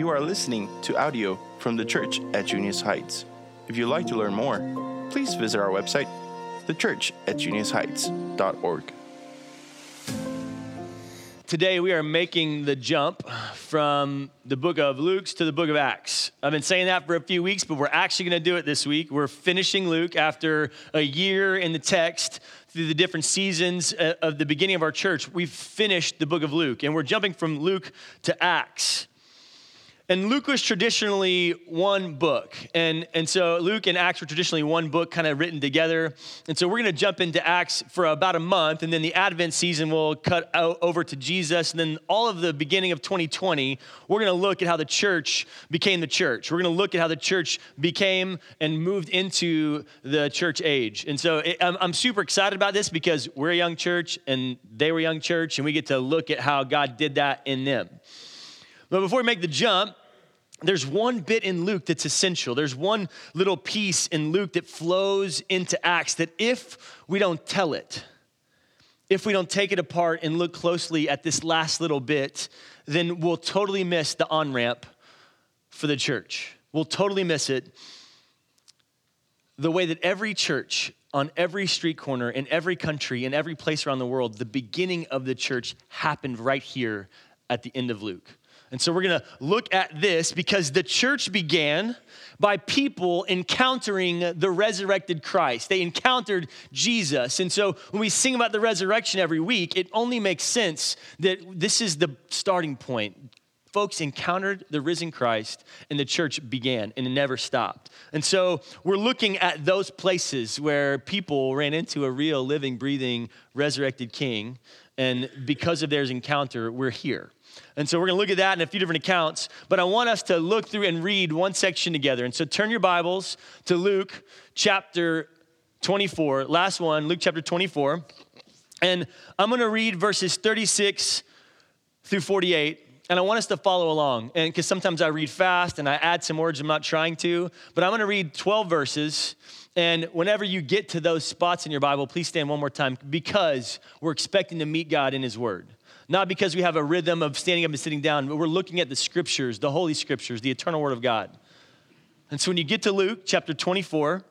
You are listening to audio from the church at Junius Heights. If you'd like to learn more, please visit our website, thechurch at juniusheights.org. Today, we are making the jump from the book of Luke to the book of Acts. I've been saying that for a few weeks, but we're actually going to do it this week. We're finishing Luke after a year in the text through the different seasons uh, of the beginning of our church. We've finished the book of Luke, and we're jumping from Luke to Acts. And Luke was traditionally one book. And, and so Luke and Acts were traditionally one book kind of written together. And so we're going to jump into Acts for about a month. And then the Advent season will cut over to Jesus. And then all of the beginning of 2020, we're going to look at how the church became the church. We're going to look at how the church became and moved into the church age. And so it, I'm, I'm super excited about this because we're a young church and they were a young church. And we get to look at how God did that in them. But before we make the jump, there's one bit in Luke that's essential. There's one little piece in Luke that flows into Acts that if we don't tell it, if we don't take it apart and look closely at this last little bit, then we'll totally miss the on ramp for the church. We'll totally miss it. The way that every church on every street corner, in every country, in every place around the world, the beginning of the church happened right here at the end of Luke. And so we're going to look at this because the church began by people encountering the resurrected Christ. They encountered Jesus. And so when we sing about the resurrection every week, it only makes sense that this is the starting point. Folks encountered the risen Christ and the church began and it never stopped. And so we're looking at those places where people ran into a real, living, breathing, resurrected king. And because of their encounter, we're here. And so we're going to look at that in a few different accounts, but I want us to look through and read one section together. And so turn your Bibles to Luke chapter 24, last one, Luke chapter 24. And I'm going to read verses 36 through 48. And I want us to follow along. And because sometimes I read fast and I add some words I'm not trying to, but I'm going to read 12 verses. And whenever you get to those spots in your Bible, please stand one more time because we're expecting to meet God in His Word not because we have a rhythm of standing up and sitting down, but we're looking at the scriptures, the holy scriptures, the eternal word of God. And so when you get to Luke chapter 24,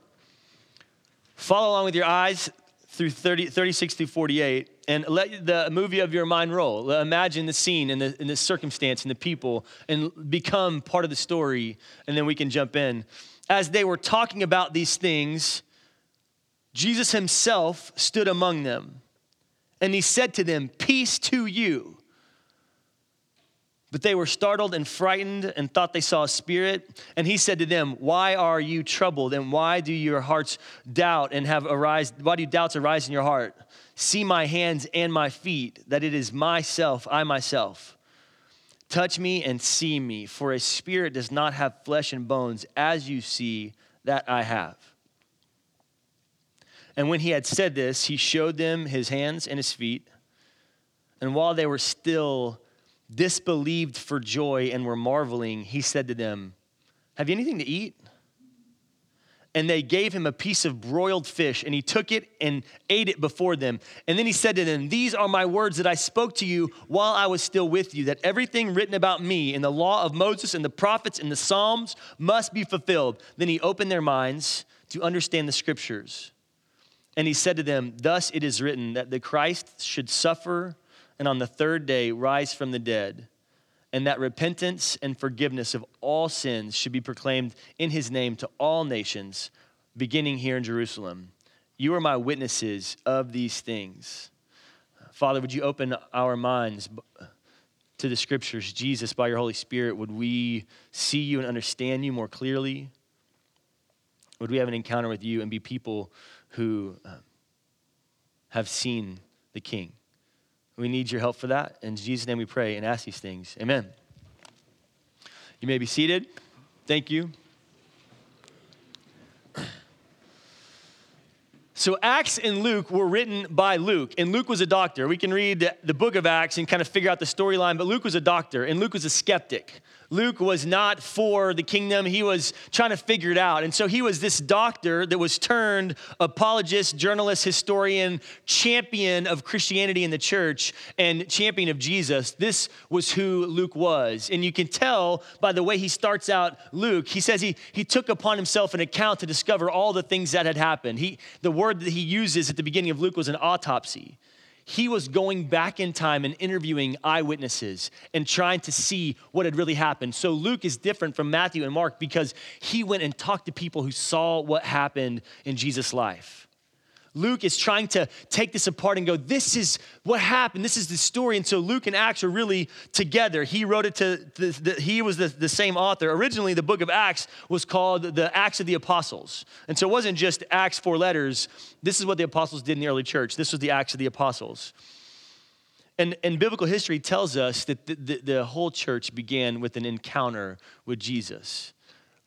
follow along with your eyes through 30, 36 through 48 and let the movie of your mind roll. Imagine the scene and the, and the circumstance and the people and become part of the story, and then we can jump in. As they were talking about these things, Jesus himself stood among them and he said to them, Peace to you. But they were startled and frightened and thought they saw a spirit. And he said to them, Why are you troubled? And why do your hearts doubt and have arise? Why do doubts arise in your heart? See my hands and my feet, that it is myself, I myself. Touch me and see me, for a spirit does not have flesh and bones, as you see that I have. And when he had said this, he showed them his hands and his feet. And while they were still disbelieved for joy and were marveling, he said to them, Have you anything to eat? And they gave him a piece of broiled fish, and he took it and ate it before them. And then he said to them, These are my words that I spoke to you while I was still with you, that everything written about me in the law of Moses and the prophets and the Psalms must be fulfilled. Then he opened their minds to understand the scriptures. And he said to them, Thus it is written that the Christ should suffer and on the third day rise from the dead, and that repentance and forgiveness of all sins should be proclaimed in his name to all nations, beginning here in Jerusalem. You are my witnesses of these things. Father, would you open our minds to the scriptures? Jesus, by your Holy Spirit, would we see you and understand you more clearly? Would we have an encounter with you and be people who um, have seen the King. We need your help for that. In Jesus' name we pray and ask these things. Amen. You may be seated. Thank you. So, Acts and Luke were written by Luke, and Luke was a doctor. We can read the book of Acts and kind of figure out the storyline, but Luke was a doctor, and Luke was a skeptic. Luke was not for the kingdom. He was trying to figure it out. And so he was this doctor that was turned apologist, journalist, historian, champion of Christianity in the church, and champion of Jesus. This was who Luke was. And you can tell by the way he starts out Luke. He says he, he took upon himself an account to discover all the things that had happened. He, the word that he uses at the beginning of Luke was an autopsy he was going back in time and interviewing eyewitnesses and trying to see what had really happened. So Luke is different from Matthew and Mark because he went and talked to people who saw what happened in Jesus' life. Luke is trying to take this apart and go, this is what happened. This is the story. And so Luke and Acts are really together. He wrote it to, the, the, he was the, the same author. Originally, the book of Acts was called the Acts of the Apostles. And so it wasn't just Acts, four letters. This is what the apostles did in the early church. This was the Acts of the Apostles. And, and biblical history tells us that the, the, the whole church began with an encounter with Jesus.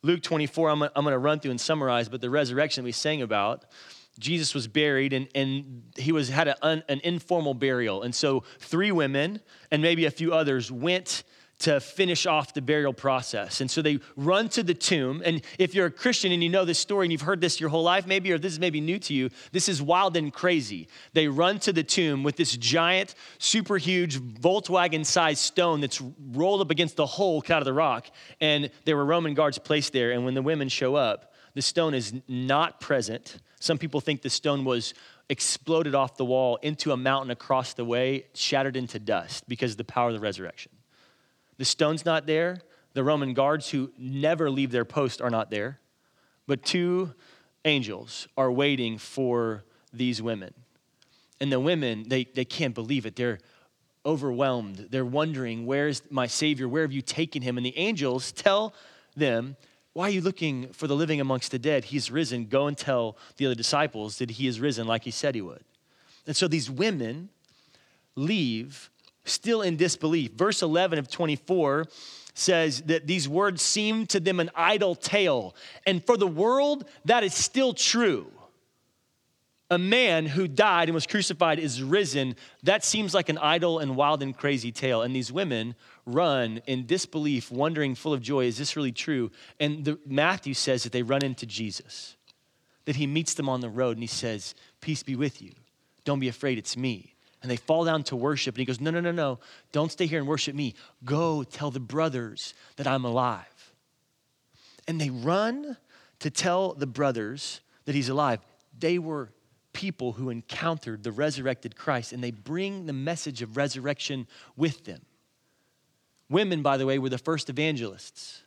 Luke 24, I'm, I'm going to run through and summarize, but the resurrection we sang about Jesus was buried and, and he was had an, an informal burial. And so three women and maybe a few others went to finish off the burial process. And so they run to the tomb. And if you're a Christian and you know this story and you've heard this your whole life, maybe, or this is maybe new to you, this is wild and crazy. They run to the tomb with this giant, super huge Volkswagen sized stone that's rolled up against the hole cut out of the rock. And there were Roman guards placed there. And when the women show up, the stone is not present. Some people think the stone was exploded off the wall into a mountain across the way, shattered into dust because of the power of the resurrection. The stone's not there. The Roman guards who never leave their post are not there. But two angels are waiting for these women. And the women, they, they can't believe it. They're overwhelmed. They're wondering, Where's my Savior? Where have you taken him? And the angels tell them why are you looking for the living amongst the dead? He's risen. Go and tell the other disciples that he is risen like he said he would. And so these women leave still in disbelief. Verse 11 of 24 says that these words seem to them an idle tale. And for the world, that is still true. A man who died and was crucified is risen. That seems like an idle and wild and crazy tale. And these women run in disbelief, wondering, full of joy, is this really true? And the, Matthew says that they run into Jesus, that he meets them on the road and he says, Peace be with you. Don't be afraid, it's me. And they fall down to worship. And he goes, No, no, no, no. Don't stay here and worship me. Go tell the brothers that I'm alive. And they run to tell the brothers that he's alive. They were people who encountered the resurrected Christ, and they bring the message of resurrection with them. Women, by the way, were the first evangelists.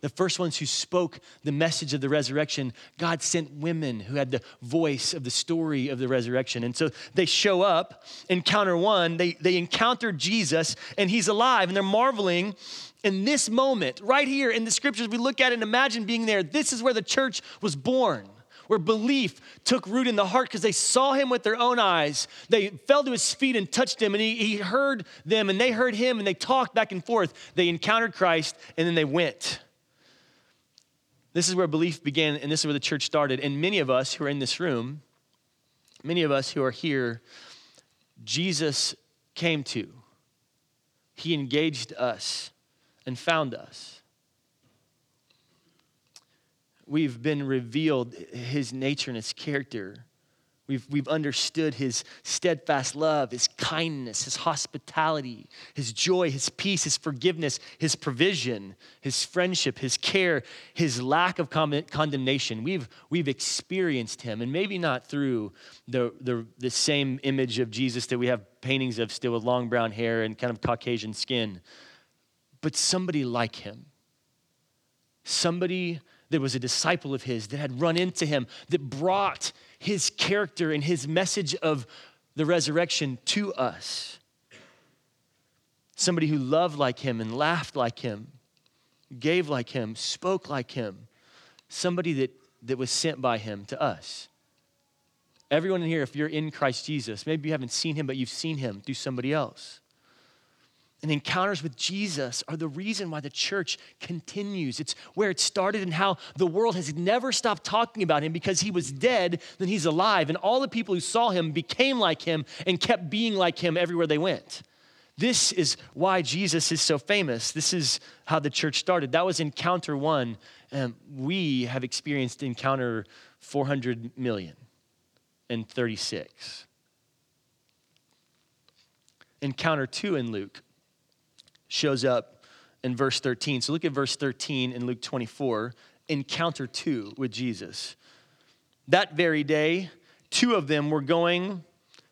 The first ones who spoke the message of the resurrection, God sent women who had the voice of the story of the resurrection. And so they show up, encounter one, they, they encounter Jesus, and he's alive, and they're marveling in this moment, right here in the scriptures. We look at it and imagine being there. This is where the church was born where belief took root in the heart because they saw him with their own eyes. They fell to his feet and touched him, and he, he heard them, and they heard him, and they talked back and forth. They encountered Christ, and then they went. This is where belief began, and this is where the church started. And many of us who are in this room, many of us who are here, Jesus came to. He engaged us and found us we've been revealed his nature and his character. We've, we've understood his steadfast love, his kindness, his hospitality, his joy, his peace, his forgiveness, his provision, his friendship, his care, his lack of condemnation. We've, we've experienced him, and maybe not through the, the, the same image of Jesus that we have paintings of still with long brown hair and kind of Caucasian skin, but somebody like him. Somebody that was a disciple of his that had run into him, that brought his character and his message of the resurrection to us. Somebody who loved like him and laughed like him, gave like him, spoke like him. Somebody that, that was sent by him to us. Everyone in here, if you're in Christ Jesus, maybe you haven't seen him, but you've seen him through somebody else and encounters with Jesus are the reason why the church continues. It's where it started and how the world has never stopped talking about him because he was dead, then he's alive. And all the people who saw him became like him and kept being like him everywhere they went. This is why Jesus is so famous. This is how the church started. That was encounter one. And we have experienced encounter 400 million and 36. Encounter two in Luke shows up in verse 13. So look at verse 13 in Luke 24. Encounter two with Jesus. That very day, two of them were going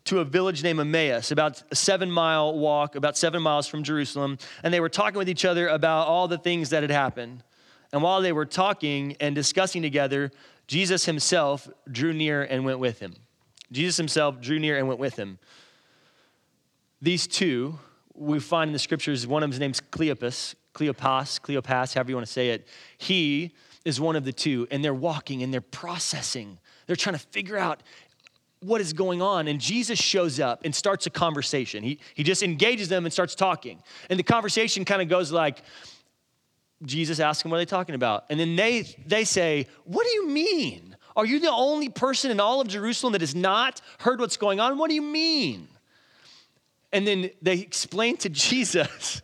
to a village named Emmaus, about a seven mile walk, about seven miles from Jerusalem, and they were talking with each other about all the things that had happened. And while they were talking and discussing together, Jesus himself drew near and went with him. Jesus himself drew near and went with him. These two, we find in the scriptures, one of them name's Cleopas, Cleopas, Cleopas, however you want to say it. He is one of the two, and they're walking and they're processing. They're trying to figure out what is going on. And Jesus shows up and starts a conversation. He, he just engages them and starts talking. And the conversation kind of goes like, Jesus asks them, what are they talking about? And then they, they say, What do you mean? Are you the only person in all of Jerusalem that has not heard what's going on? What do you mean? And then they explain to Jesus,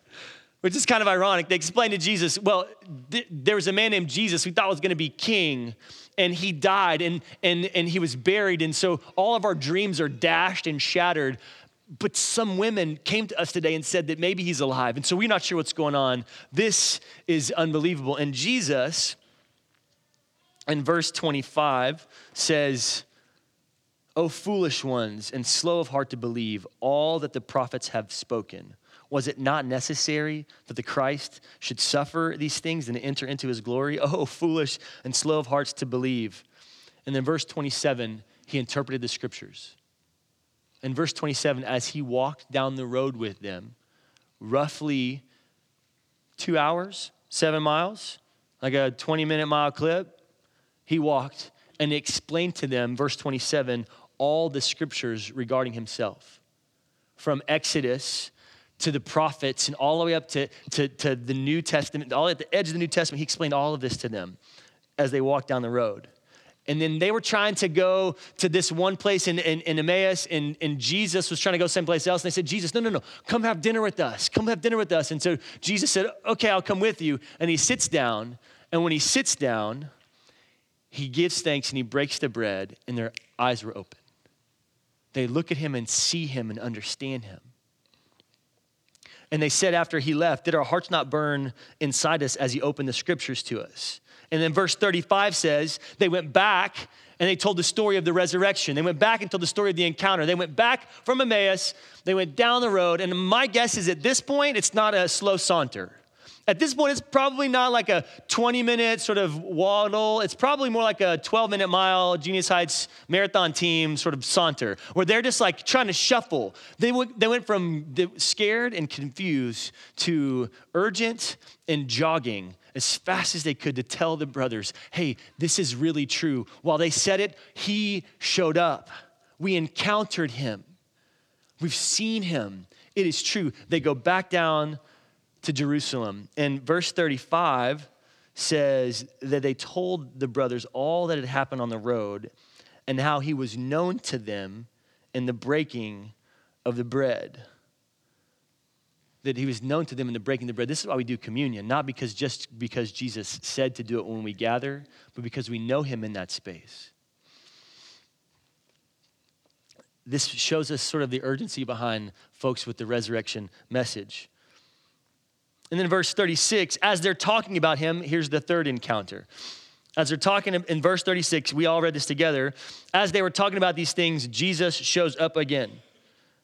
which is kind of ironic. They explain to Jesus, well, th- there was a man named Jesus we thought was going to be king, and he died, and, and, and he was buried. And so all of our dreams are dashed and shattered. But some women came to us today and said that maybe he's alive. And so we're not sure what's going on. This is unbelievable. And Jesus, in verse 25, says, O foolish ones, and slow of heart to believe all that the prophets have spoken. Was it not necessary that the Christ should suffer these things and enter into his glory? Oh, foolish and slow of hearts to believe. And then, verse 27, he interpreted the scriptures. In verse 27, as he walked down the road with them, roughly two hours, seven miles, like a 20 minute mile clip, he walked and explained to them, verse 27, all the scriptures regarding himself. From Exodus to the prophets and all the way up to, to, to the New Testament, all at the edge of the New Testament, he explained all of this to them as they walked down the road. And then they were trying to go to this one place in, in, in Emmaus, and, and Jesus was trying to go someplace else. And they said, Jesus, no, no, no, come have dinner with us. Come have dinner with us. And so Jesus said, Okay, I'll come with you. And he sits down. And when he sits down, he gives thanks and he breaks the bread, and their eyes were open. They look at him and see him and understand him. And they said after he left, Did our hearts not burn inside us as he opened the scriptures to us? And then verse 35 says, They went back and they told the story of the resurrection. They went back and told the story of the encounter. They went back from Emmaus, they went down the road. And my guess is at this point, it's not a slow saunter. At this point, it's probably not like a 20 minute sort of waddle. It's probably more like a 12 minute mile Junius Heights marathon team sort of saunter, where they're just like trying to shuffle. They went, they went from scared and confused to urgent and jogging as fast as they could to tell the brothers, hey, this is really true. While they said it, he showed up. We encountered him. We've seen him. It is true. They go back down to Jerusalem. And verse 35 says that they told the brothers all that had happened on the road and how he was known to them in the breaking of the bread. That he was known to them in the breaking of the bread. This is why we do communion, not because just because Jesus said to do it when we gather, but because we know him in that space. This shows us sort of the urgency behind folks with the resurrection message. And then verse 36, as they're talking about him, here's the third encounter. As they're talking in verse 36, we all read this together. As they were talking about these things, Jesus shows up again.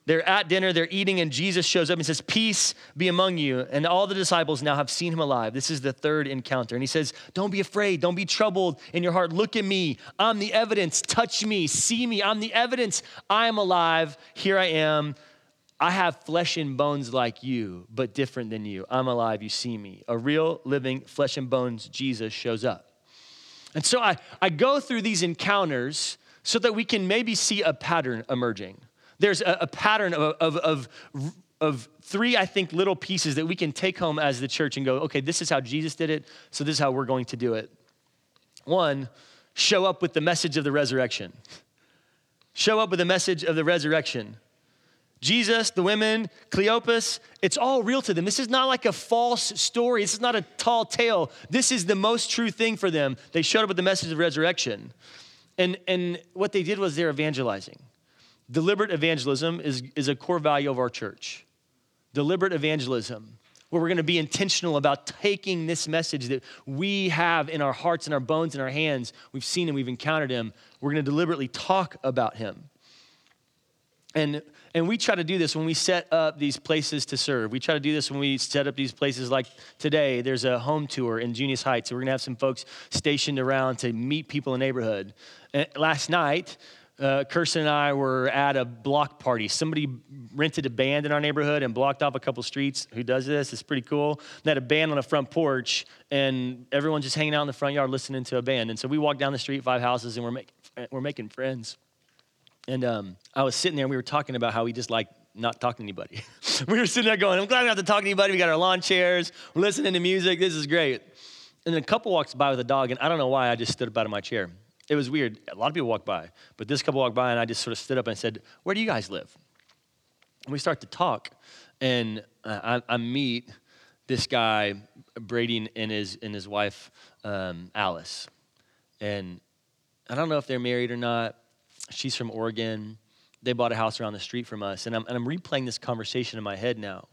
They're at dinner, they're eating, and Jesus shows up and says, Peace be among you. And all the disciples now have seen him alive. This is the third encounter. And he says, Don't be afraid, don't be troubled in your heart. Look at me. I'm the evidence. Touch me, see me. I'm the evidence. I am alive. Here I am. I have flesh and bones like you, but different than you. I'm alive, you see me. A real living flesh and bones Jesus shows up. And so I, I go through these encounters so that we can maybe see a pattern emerging. There's a, a pattern of, of, of, of three, I think, little pieces that we can take home as the church and go, okay, this is how Jesus did it, so this is how we're going to do it. One, show up with the message of the resurrection. Show up with the message of the resurrection. Jesus, the women, Cleopas, it's all real to them. This is not like a false story. This is not a tall tale. This is the most true thing for them. They showed up with the message of resurrection. And, and what they did was they're evangelizing. Deliberate evangelism is, is a core value of our church. Deliberate evangelism, where we're going to be intentional about taking this message that we have in our hearts and our bones and our hands. We've seen him, we've encountered him. We're going to deliberately talk about him. And, and we try to do this when we set up these places to serve. We try to do this when we set up these places like today. There's a home tour in Junius Heights. So we're going to have some folks stationed around to meet people in the neighborhood. And last night, uh, Kirsten and I were at a block party. Somebody rented a band in our neighborhood and blocked off a couple streets. Who does this? It's pretty cool. They had a band on the front porch, and everyone's just hanging out in the front yard listening to a band. And so we walked down the street, five houses, and we're, make, we're making friends. And um, I was sitting there and we were talking about how we just like not talking to anybody. we were sitting there going, I'm glad we don't have to talk to anybody. We got our lawn chairs, we're listening to music. This is great. And then a couple walks by with a dog, and I don't know why I just stood up out of my chair. It was weird. A lot of people walked by, but this couple walked by, and I just sort of stood up and said, Where do you guys live? And we start to talk, and I, I meet this guy, Brady, and his, and his wife, um, Alice. And I don't know if they're married or not She's from Oregon. They bought a house around the street from us. And I'm, and I'm replaying this conversation in my head now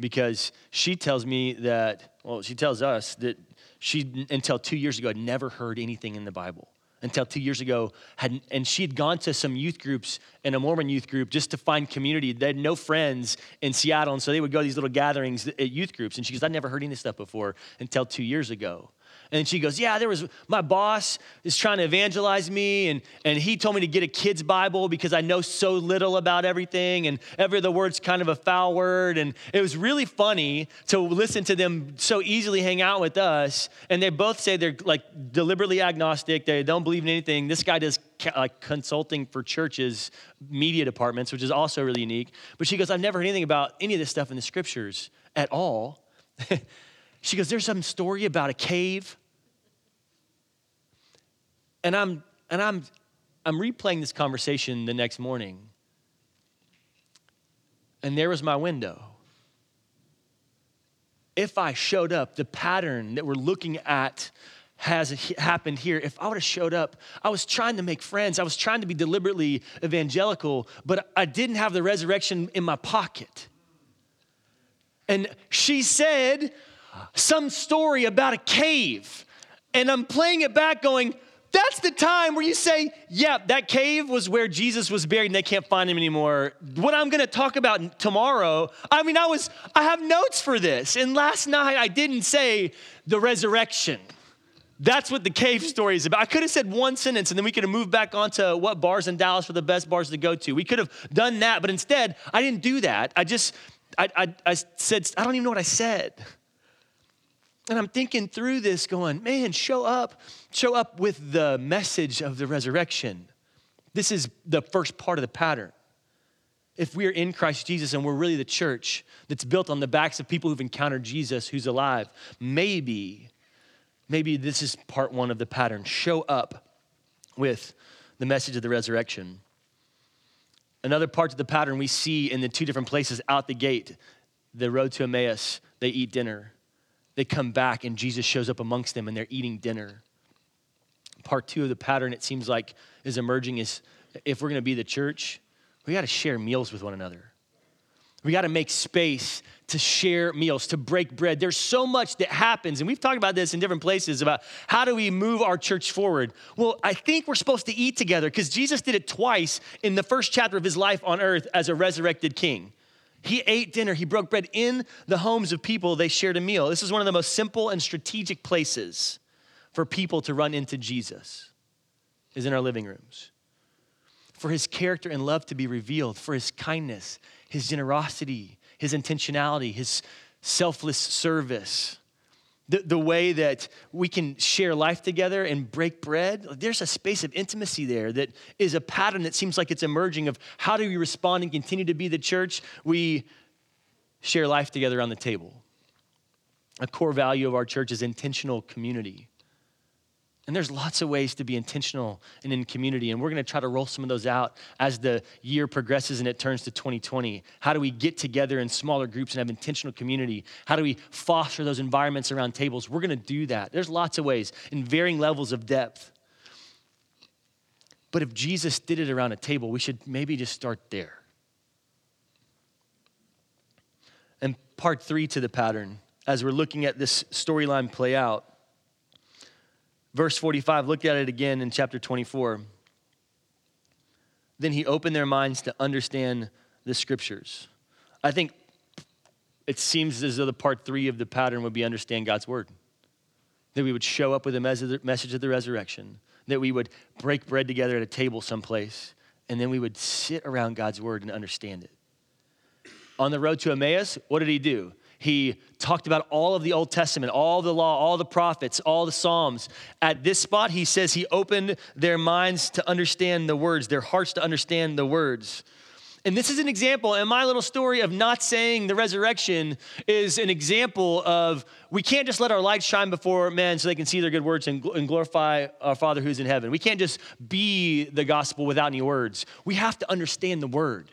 because she tells me that, well, she tells us that she, until two years ago, had never heard anything in the Bible. Until two years ago, had, and she had gone to some youth groups and a Mormon youth group just to find community. They had no friends in Seattle, and so they would go to these little gatherings at youth groups. And she goes, I'd never heard any of this stuff before until two years ago. And she goes, Yeah, there was my boss is trying to evangelize me, and, and he told me to get a kid's Bible because I know so little about everything, and every other word's kind of a foul word. And it was really funny to listen to them so easily hang out with us. And they both say they're like deliberately agnostic, they don't believe in anything. This guy does like consulting for churches, media departments, which is also really unique. But she goes, I've never heard anything about any of this stuff in the scriptures at all. She goes, There's some story about a cave. And I'm and I'm I'm replaying this conversation the next morning. And there was my window. If I showed up, the pattern that we're looking at has happened here. If I would have showed up, I was trying to make friends. I was trying to be deliberately evangelical, but I didn't have the resurrection in my pocket. And she said, some story about a cave. And I'm playing it back going, that's the time where you say, yeah, that cave was where Jesus was buried and they can't find him anymore. What I'm gonna talk about tomorrow, I mean, I was, I have notes for this. And last night I didn't say the resurrection. That's what the cave story is about. I could have said one sentence and then we could have moved back onto what bars in Dallas were the best bars to go to. We could have done that, but instead, I didn't do that. I just, I, I, I said, I don't even know what I said. And I'm thinking through this, going, man, show up, show up with the message of the resurrection. This is the first part of the pattern. If we are in Christ Jesus and we're really the church that's built on the backs of people who've encountered Jesus who's alive, maybe, maybe this is part one of the pattern. Show up with the message of the resurrection. Another part of the pattern we see in the two different places out the gate the road to Emmaus, they eat dinner. They come back and Jesus shows up amongst them and they're eating dinner. Part two of the pattern, it seems like, is emerging is if we're going to be the church, we got to share meals with one another. We got to make space to share meals, to break bread. There's so much that happens, and we've talked about this in different places about how do we move our church forward. Well, I think we're supposed to eat together because Jesus did it twice in the first chapter of his life on earth as a resurrected king. He ate dinner, he broke bread in the homes of people, they shared a meal. This is one of the most simple and strategic places for people to run into Jesus is in our living rooms. For his character and love to be revealed, for his kindness, his generosity, his intentionality, his selfless service the, the way that we can share life together and break bread, there's a space of intimacy there that is a pattern that seems like it's emerging of how do we respond and continue to be the church? We share life together on the table. A core value of our church is intentional community. And there's lots of ways to be intentional and in community. And we're going to try to roll some of those out as the year progresses and it turns to 2020. How do we get together in smaller groups and have intentional community? How do we foster those environments around tables? We're going to do that. There's lots of ways in varying levels of depth. But if Jesus did it around a table, we should maybe just start there. And part three to the pattern, as we're looking at this storyline play out, Verse 45, look at it again in chapter 24. Then he opened their minds to understand the scriptures. I think it seems as though the part three of the pattern would be understand God's word. That we would show up with a message of the resurrection, that we would break bread together at a table someplace, and then we would sit around God's word and understand it. On the road to Emmaus, what did he do? He talked about all of the Old Testament, all the law, all the prophets, all the Psalms. At this spot, he says he opened their minds to understand the words, their hearts to understand the words. And this is an example, and my little story of not saying the resurrection is an example of we can't just let our light shine before men so they can see their good words and, glorify our Father who's in heaven. We can't just be the gospel without any words. We have to understand the word.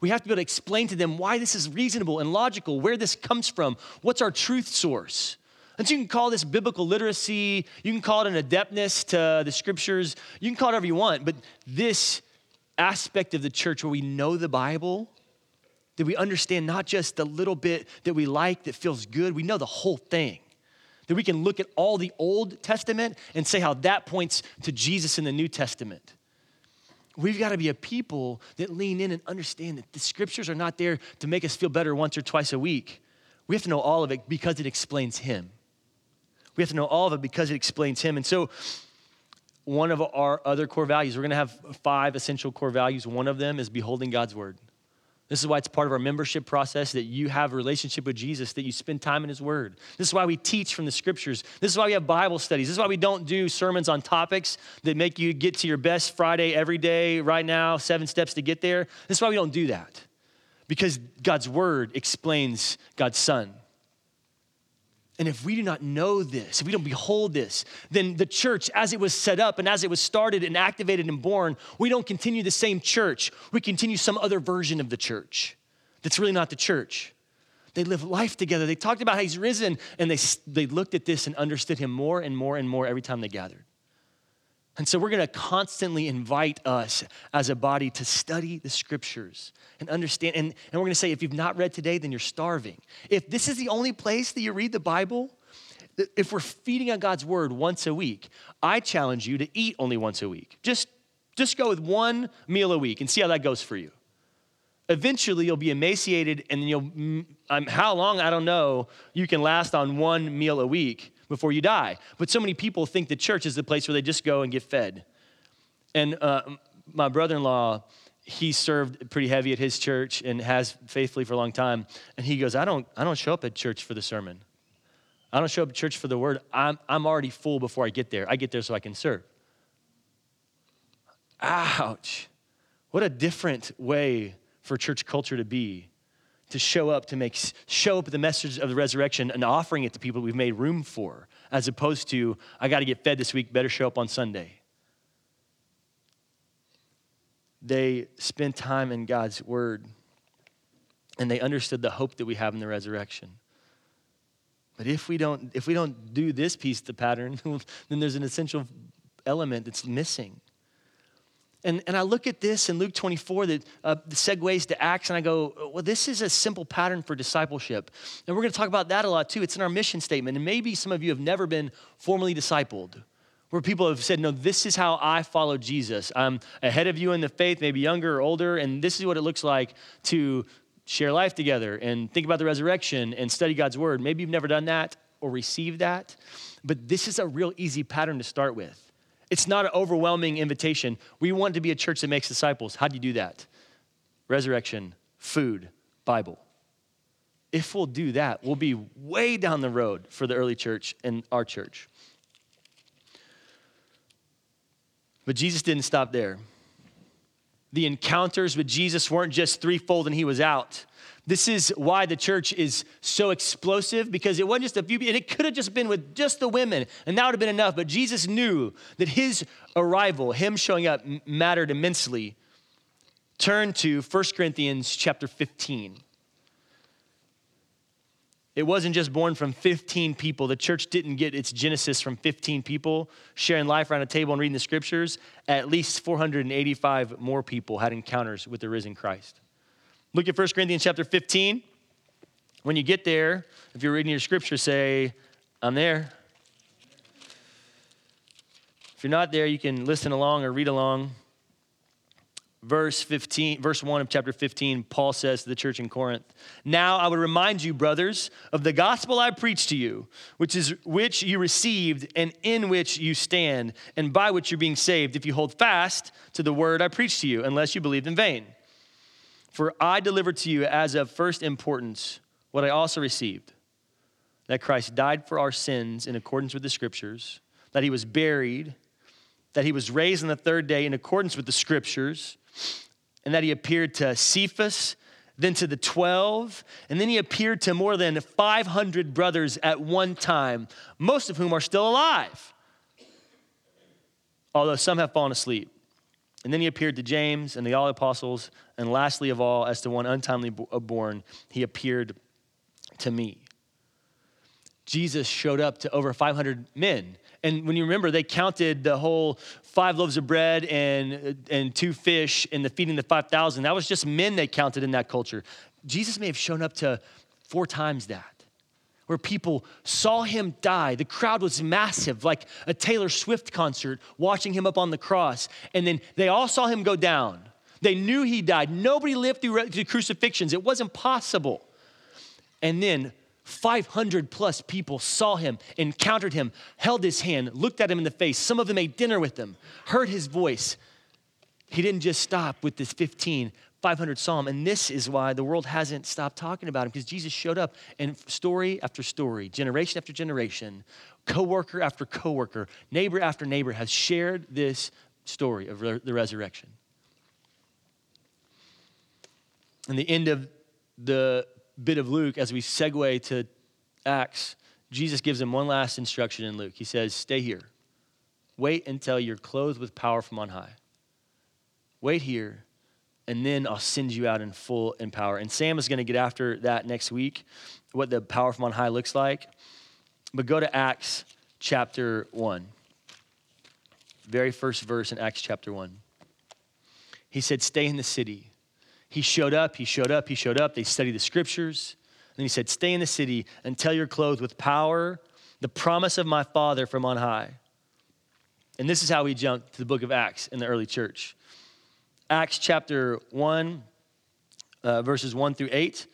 We have to be able to explain to them why this is reasonable and logical, where this comes from, what's our truth source. And so you can call this biblical literacy, you can call it an adeptness to the scriptures, you can call it whatever you want, but this aspect of the church where we know the Bible, that we understand not just the little bit that we like that feels good, we know the whole thing. That we can look at all the Old Testament and say how that points to Jesus in the New Testament. We've got to be a people that lean in and understand that the scriptures are not there to make us feel better once or twice a week. We have to know all of it because it explains Him. We have to know all of it because it explains Him. And so, one of our other core values, we're going to have five essential core values. One of them is beholding God's word. This is why it's part of our membership process that you have a relationship with Jesus, that you spend time in His Word. This is why we teach from the Scriptures. This is why we have Bible studies. This is why we don't do sermons on topics that make you get to your best Friday every day, right now, seven steps to get there. This is why we don't do that, because God's Word explains God's Son. And if we do not know this, if we don't behold this, then the church, as it was set up and as it was started and activated and born, we don't continue the same church. We continue some other version of the church that's really not the church. They live life together. They talked about how he's risen, and they, they looked at this and understood him more and more and more every time they gathered. And so we're going to constantly invite us as a body to study the scriptures and understand. And, and we're going to say, if you've not read today, then you're starving. If this is the only place that you read the Bible, if we're feeding on God's word once a week, I challenge you to eat only once a week. Just, just go with one meal a week and see how that goes for you. Eventually, you'll be emaciated, and you'll, um, how long, I don't know, you can last on one meal a week before you die. But so many people think the church is the place where they just go and get fed. And uh, my brother in law, he served pretty heavy at his church and has faithfully for a long time. And he goes, I don't, I don't show up at church for the sermon. I don't show up at church for the word. I'm, I'm already full before I get there. I get there so I can serve. Ouch. What a different way for church culture to be to show up to make show up the message of the resurrection and offering it to people we've made room for as opposed to i got to get fed this week better show up on sunday. They spent time in god's word and they understood the hope that we have in the resurrection. But if we don't if we don't do this piece of the pattern then there's an essential element that's missing and, and I look at this in Luke 24 that uh, segues to Acts, and I go, well, this is a simple pattern for discipleship. And we're going to talk about that a lot too. It's in our mission statement. And maybe some of you have never been formally discipled, where people have said, no, this is how I follow Jesus. I'm ahead of you in the faith, maybe younger or older, and this is what it looks like to share life together and think about the resurrection and study God's word. Maybe you've never done that or received that, but this is a real easy pattern to start with. It's not an overwhelming invitation. We want to be a church that makes disciples. How do you do that? Resurrection, food, Bible. If we'll do that, we'll be way down the road for the early church and our church. But Jesus didn't stop there. The encounters with Jesus weren't just threefold and he was out. This is why the church is so explosive because it wasn't just a few, and it could have just been with just the women, and that would have been enough. But Jesus knew that his arrival, him showing up, mattered immensely. Turn to 1 Corinthians chapter 15. It wasn't just born from 15 people. The church didn't get its genesis from 15 people sharing life around a table and reading the scriptures. At least 485 more people had encounters with the risen Christ. Look at 1 Corinthians chapter 15. When you get there, if you're reading your scripture, say, I'm there. If you're not there, you can listen along or read along verse 15 verse 1 of chapter 15 paul says to the church in corinth now i would remind you brothers of the gospel i preached to you which is which you received and in which you stand and by which you're being saved if you hold fast to the word i preached to you unless you believed in vain for i delivered to you as of first importance what i also received that christ died for our sins in accordance with the scriptures that he was buried that he was raised on the third day in accordance with the scriptures and that he appeared to Cephas, then to the 12, and then he appeared to more than 500 brothers at one time, most of whom are still alive, although some have fallen asleep. And then he appeared to James and the all apostles, and lastly of all, as to one untimely uh, born, he appeared to me. Jesus showed up to over 500 men and when you remember, they counted the whole five loaves of bread and, and two fish and the feeding the 5,000. That was just men they counted in that culture. Jesus may have shown up to four times that where people saw him die. The crowd was massive, like a Taylor Swift concert, watching him up on the cross. And then they all saw him go down. They knew he died. Nobody lived through the crucifixions, it wasn't possible. And then 500 plus people saw him, encountered him, held his hand, looked at him in the face. Some of them ate dinner with him, heard his voice. He didn't just stop with this 15, 500 Psalm. And this is why the world hasn't stopped talking about him because Jesus showed up and story after story, generation after generation, coworker after coworker, neighbor after neighbor has shared this story of the resurrection. And the end of the bit of Luke, as we segue to Acts, Jesus gives him one last instruction in Luke. He says, Stay here. Wait until you're clothed with power from on high. Wait here, and then I'll send you out in full in power. And Sam is going to get after that next week, what the power from on high looks like. But go to Acts chapter 1. Very first verse in Acts chapter 1. He said, Stay in the city he showed up, he showed up, he showed up. They studied the scriptures. And he said, Stay in the city until you're clothed with power, the promise of my Father from on high. And this is how we jump to the book of Acts in the early church. Acts chapter 1, uh, verses 1 through 8.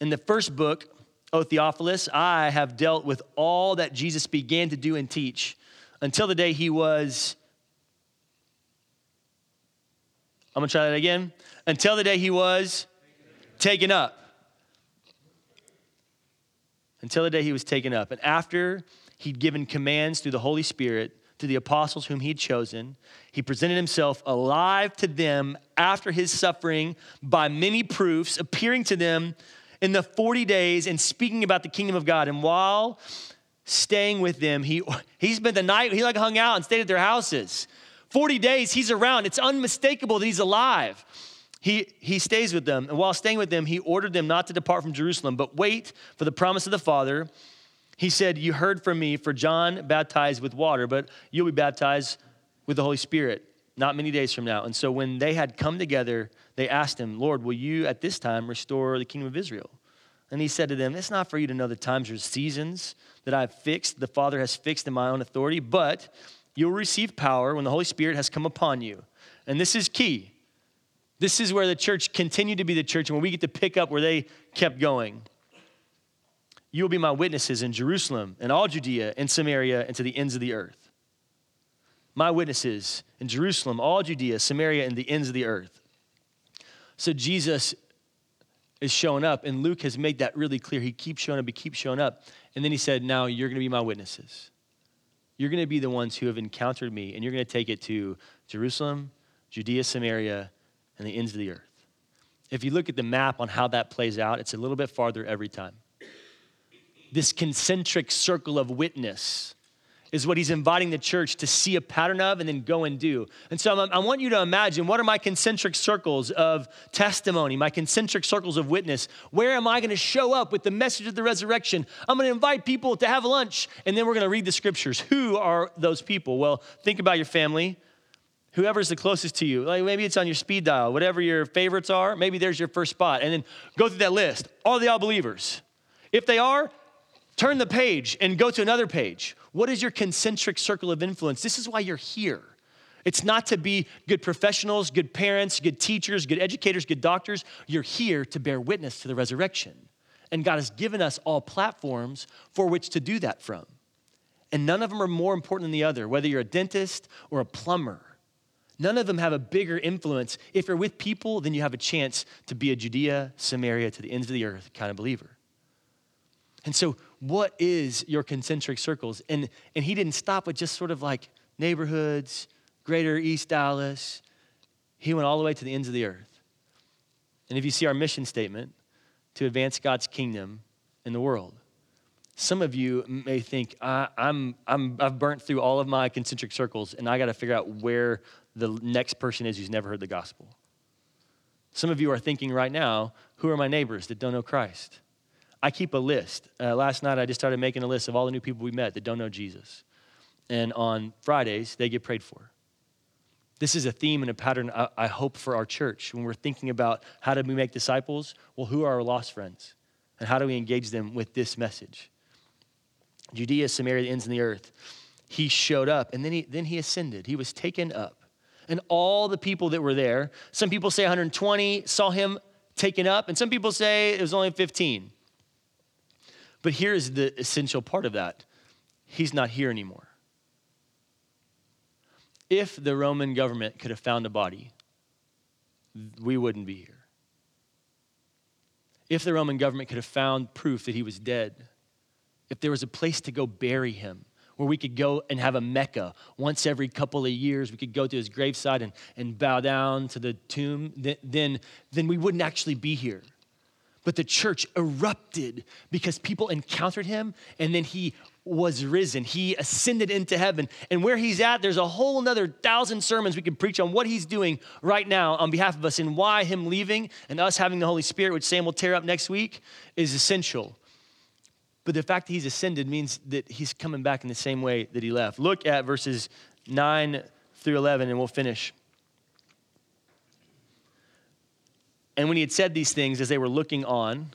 In the first book, O Theophilus, I have dealt with all that Jesus began to do and teach until the day he was. I'm going to try that again until the day he was taken up. Until the day he was taken up. And after he'd given commands through the Holy Spirit to the apostles whom he'd chosen, he presented himself alive to them after his suffering by many proofs, appearing to them in the 40 days and speaking about the kingdom of God. And while staying with them, he, he spent the night, he like hung out and stayed at their houses. 40 days he's around. It's unmistakable that he's alive. He, he stays with them, and while staying with them, he ordered them not to depart from Jerusalem, but wait for the promise of the Father. He said, You heard from me, for John baptized with water, but you'll be baptized with the Holy Spirit not many days from now. And so when they had come together, they asked him, Lord, will you at this time restore the kingdom of Israel? And he said to them, It's not for you to know the times or seasons that I've fixed, the Father has fixed in my own authority, but you'll receive power when the Holy Spirit has come upon you. And this is key. This is where the church continued to be the church, and where we get to pick up where they kept going. You will be my witnesses in Jerusalem and all Judea and Samaria and to the ends of the earth. My witnesses in Jerusalem, all Judea, Samaria, and the ends of the earth. So Jesus is showing up, and Luke has made that really clear. He keeps showing up, he keeps showing up. And then he said, Now you're going to be my witnesses. You're going to be the ones who have encountered me, and you're going to take it to Jerusalem, Judea, Samaria, and the ends of the earth. If you look at the map on how that plays out, it's a little bit farther every time. This concentric circle of witness is what he's inviting the church to see a pattern of and then go and do. And so I want you to imagine what are my concentric circles of testimony, my concentric circles of witness? Where am I going to show up with the message of the resurrection? I'm going to invite people to have lunch and then we're going to read the scriptures. Who are those people? Well, think about your family whoever's the closest to you. Like maybe it's on your speed dial, whatever your favorites are, maybe there's your first spot. And then go through that list. Are they all believers? If they are, turn the page and go to another page. What is your concentric circle of influence? This is why you're here. It's not to be good professionals, good parents, good teachers, good educators, good doctors. You're here to bear witness to the resurrection. And God has given us all platforms for which to do that from. And none of them are more important than the other, whether you're a dentist or a plumber None of them have a bigger influence. If you're with people, then you have a chance to be a Judea, Samaria, to the ends of the earth kind of believer. And so, what is your concentric circles? And, and he didn't stop with just sort of like neighborhoods, greater East Dallas. He went all the way to the ends of the earth. And if you see our mission statement, to advance God's kingdom in the world. Some of you may think, I, am I'm, I've burnt through all of my concentric circles and I got to figure out where the next person is who's never heard the gospel. Some of you are thinking right now, who are my neighbors that don't know Christ? I keep a list. Uh, last night, I just started making a list of all the new people we met that don't know Jesus. And on Fridays, they get prayed for. This is a theme and a pattern I, I hope for our church when we're thinking about how do we make disciples? Well, who are our lost friends? And how do we engage them with this message? Judea, Samaria, the ends of the earth. He showed up and then he, then he ascended. He was taken up and all the people that were there. Some people say 120 saw him taken up, and some people say it was only 15. But here's the essential part of that he's not here anymore. If the Roman government could have found a body, we wouldn't be here. If the Roman government could have found proof that he was dead, if there was a place to go bury him, where we could go and have a Mecca once every couple of years. We could go to his graveside and, and bow down to the tomb. Then, then we wouldn't actually be here. But the church erupted because people encountered him and then he was risen. He ascended into heaven. And where he's at, there's a whole another thousand sermons we could preach on what he's doing right now on behalf of us and why him leaving and us having the Holy Spirit, which Sam will tear up next week, is essential. But the fact that he's ascended means that he's coming back in the same way that he left. Look at verses 9 through 11, and we'll finish. And when he had said these things, as they were looking on,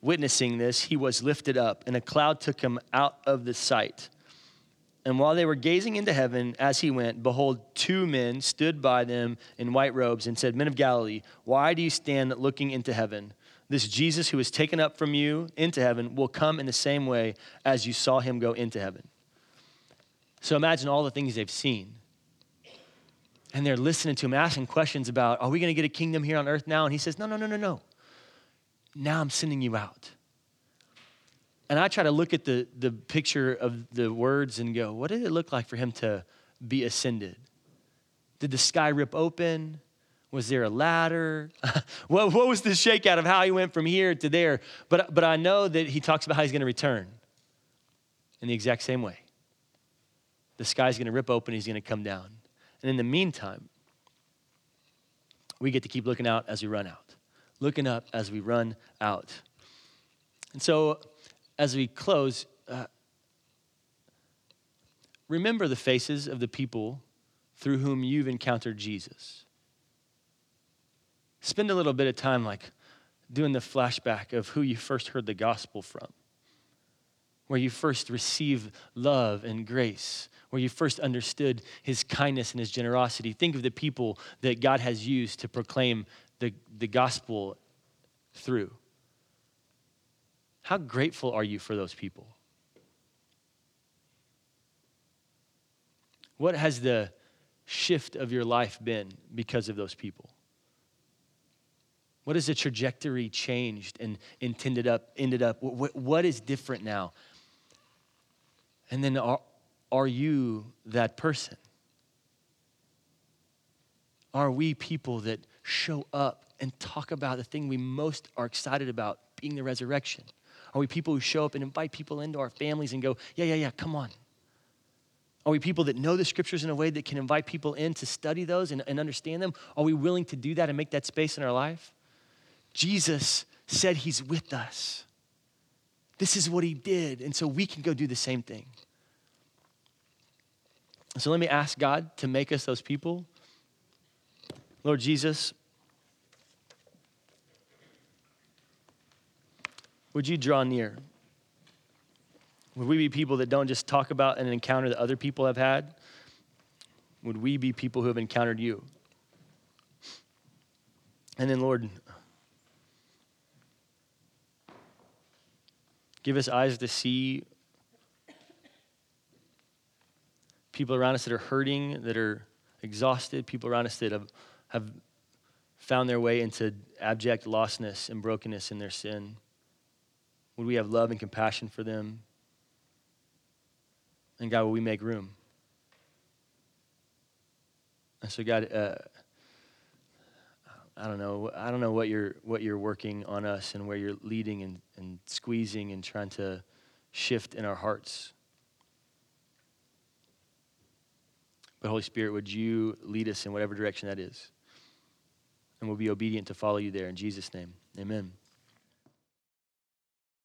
witnessing this, he was lifted up, and a cloud took him out of the sight. And while they were gazing into heaven as he went, behold, two men stood by them in white robes and said, Men of Galilee, why do you stand looking into heaven? this Jesus who was taken up from you into heaven will come in the same way as you saw him go into heaven. So imagine all the things they've seen. And they're listening to him, asking questions about, are we going to get a kingdom here on earth now? And he says, no, no, no, no, no. Now I'm sending you out. And I try to look at the, the picture of the words and go, what did it look like for him to be ascended? Did the sky rip open? Was there a ladder? what, what was the shakeout of how he went from here to there? But, but I know that he talks about how he's going to return in the exact same way. The sky's going to rip open, he's going to come down. And in the meantime, we get to keep looking out as we run out, looking up as we run out. And so, as we close, uh, remember the faces of the people through whom you've encountered Jesus spend a little bit of time like doing the flashback of who you first heard the gospel from, where you first received love and grace, where you first understood his kindness and his generosity. Think of the people that God has used to proclaim the, the gospel through. How grateful are you for those people? What has the shift of your life been because of those people? What has the trajectory changed and intended up, ended up? what, what is different now? And then are, are you that person? Are we people that show up and talk about the thing we most are excited about, being the resurrection? Are we people who show up and invite people into our families and go, yeah, yeah, yeah, come on? Are we people that know the scriptures in a way that can invite people in to study those and, and understand them? Are we willing to do that and make that space in our life? Jesus said he's with us. This is what he did. And so we can go do the same thing. So let me ask God to make us those people. Lord Jesus, would you draw near? Would we be people that don't just talk about an encounter that other people have had? Would we be people who have encountered you? And then, Lord, give us eyes to see people around us that are hurting, that are exhausted, people around us that have, have found their way into abject lostness and brokenness in their sin. Would we have love and compassion for them? And God, will we make room? And so, God, uh, I don't know. I don't know what you're what you're working on us and where you're leading and, and squeezing and trying to shift in our hearts. But Holy Spirit, would you lead us in whatever direction that is? And we'll be obedient to follow you there in Jesus' name. Amen.